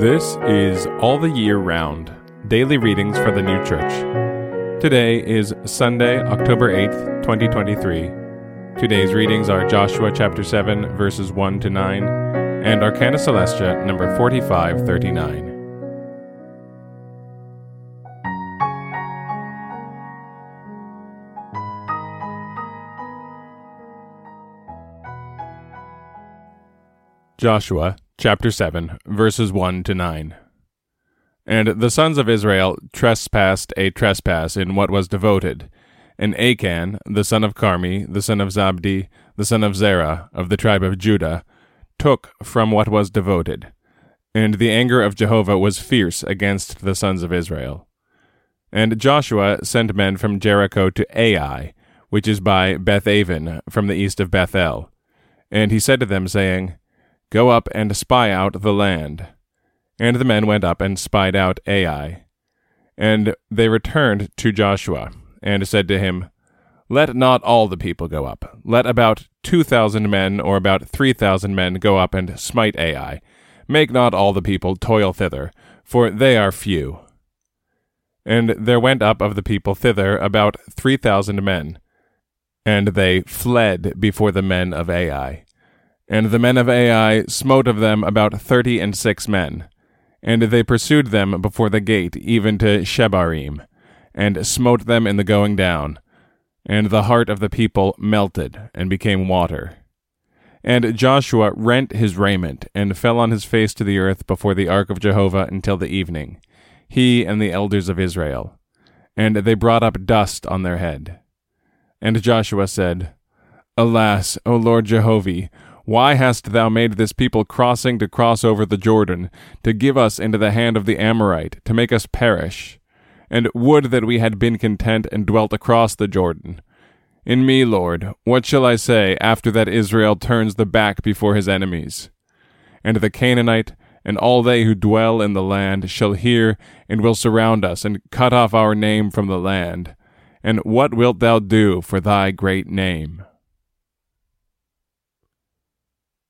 This is All the Year Round Daily Readings for the New Church. Today is Sunday, October 8th, 2023. Today's readings are Joshua chapter 7, verses 1 to 9, and Arcana Coelestia, number 4539. Joshua chapter 7, verses 1 to 9. And the sons of Israel trespassed a trespass in what was devoted. And Achan, the son of Carmi, the son of Zabdi, the son of Zerah, of the tribe of Judah, took from what was devoted. And the anger of Jehovah was fierce against the sons of Israel. And Joshua sent men from Jericho to Ai, which is by Beth Bethaven, from the east of Bethel. And he said to them, saying, Go up and spy out the land. And the men went up and spied out Ai. And they returned to Joshua, and said to him, Let not all the people go up. Let about two thousand men, or about three thousand men, go up and smite Ai. Make not all the people toil thither, for they are few. And there went up of the people thither about three thousand men, and they fled before the men of Ai. And the men of Ai smote of them about thirty and six men. And they pursued them before the gate, even to Shebarim, and smote them in the going down. And the heart of the people melted, and became water. And Joshua rent his raiment, and fell on his face to the earth before the ark of Jehovah until the evening, he and the elders of Israel. And they brought up dust on their head. And Joshua said, Alas, O Lord Jehovah, why hast thou made this people crossing to cross over the Jordan, to give us into the hand of the Amorite, to make us perish? And would that we had been content and dwelt across the Jordan. In me, Lord, what shall I say after that Israel turns the back before his enemies? And the Canaanite and all they who dwell in the land shall hear and will surround us and cut off our name from the land. And what wilt thou do for thy great name?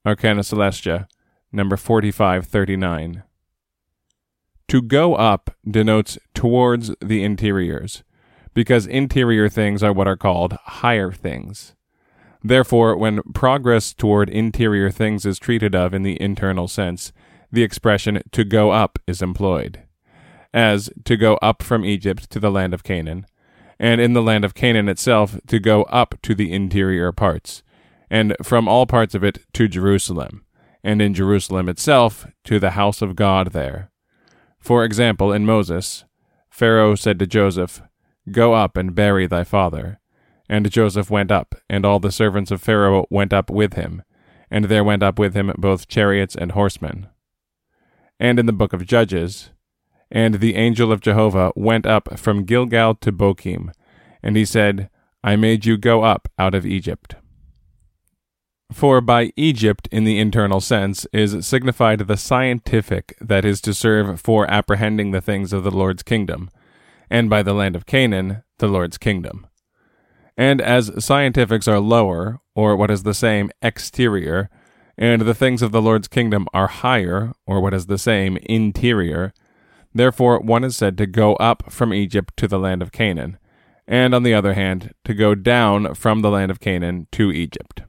Arcana Coelestia, number 4539. To go up denotes towards the interiors, because interior things are what are called higher things. Therefore, when progress toward interior things is treated of in the internal sense, the expression to go up is employed, as to go up from Egypt to the land of Canaan, and in the land of Canaan itself to go up to the interior parts, and from all parts of it to Jerusalem, and in Jerusalem itself to the house of God there. For example, in Moses, Pharaoh said to Joseph, Go up and bury thy father. And Joseph went up, and all the servants of Pharaoh went up with him, and there went up with him both chariots and horsemen. And in the book of Judges, and the angel of Jehovah went up from Gilgal to Bochim, and he said, I made you go up out of Egypt. For by Egypt, in the internal sense, is signified the scientific that is to serve for apprehending the things of the Lord's kingdom, and by the land of Canaan, the Lord's kingdom. And as scientifics are lower, or what is the same, exterior, and the things of the Lord's kingdom are higher, or what is the same, interior, therefore one is said to go up from Egypt to the land of Canaan, and on the other hand, to go down from the land of Canaan to Egypt.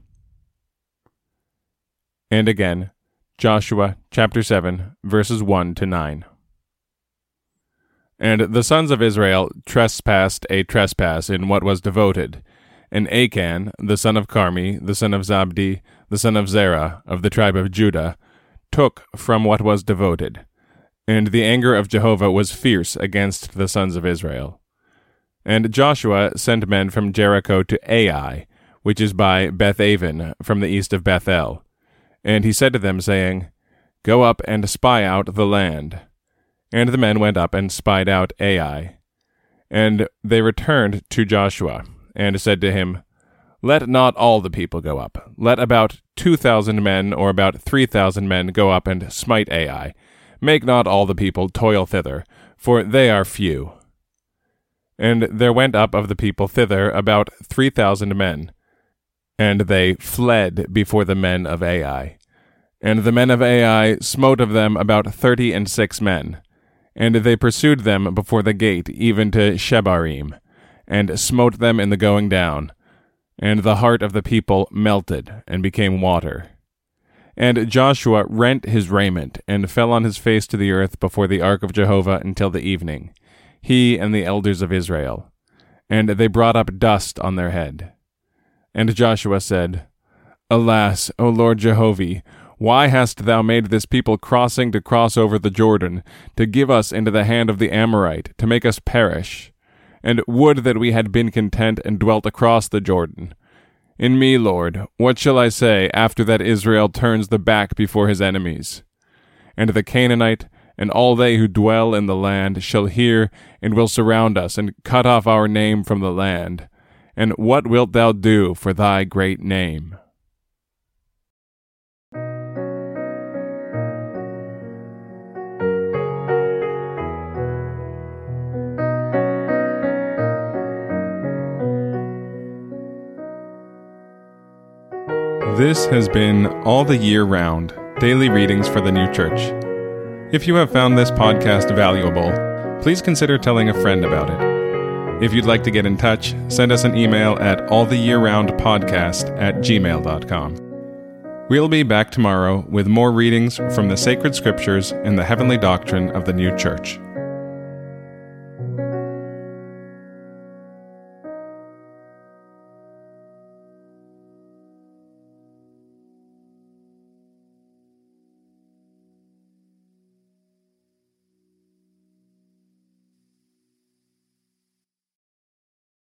And again, Joshua chapter 7, verses 1 to 9. And the sons of Israel trespassed a trespass in what was devoted. And Achan, the son of Carmi, the son of Zabdi, the son of Zerah, of the tribe of Judah, took from what was devoted. And the anger of Jehovah was fierce against the sons of Israel. And Joshua sent men from Jericho to Ai, which is by Beth Bethaven, from the east of Bethel and he said to them, saying, Go up and spy out the land. And the men went up and spied out Ai. And they returned to Joshua, and said to him, Let not all the people go up. Let about two thousand men, or about three thousand men, go up and smite Ai. Make not all the people toil thither, for they are few. And there went up of the people thither about three thousand men and they fled before the men of Ai. And the men of Ai smote of them about thirty and six men. And they pursued them before the gate even to Shebarim, and smote them in the going down. And the heart of the people melted and became water. And Joshua rent his raiment, and fell on his face to the earth before the ark of Jehovah until the evening, he and the elders of Israel. And they brought up dust on their head. And Joshua said, Alas, O Lord Jehovah, why hast thou made this people crossing to cross over the Jordan, to give us into the hand of the Amorite, to make us perish? And would that we had been content and dwelt across the Jordan. In me, Lord, what shall I say after that Israel turns the back before his enemies? And the Canaanite and all they who dwell in the land shall hear and will surround us and cut off our name from the land. And what wilt thou do for thy great name? This has been All the Year Round Daily Readings for the New Church. If you have found this podcast valuable, please consider telling a friend about it. If you'd like to get in touch, send us an email at alltheyearroundpodcast at gmail.com. We'll be back tomorrow with more readings from the sacred scriptures and the heavenly doctrine of the new church.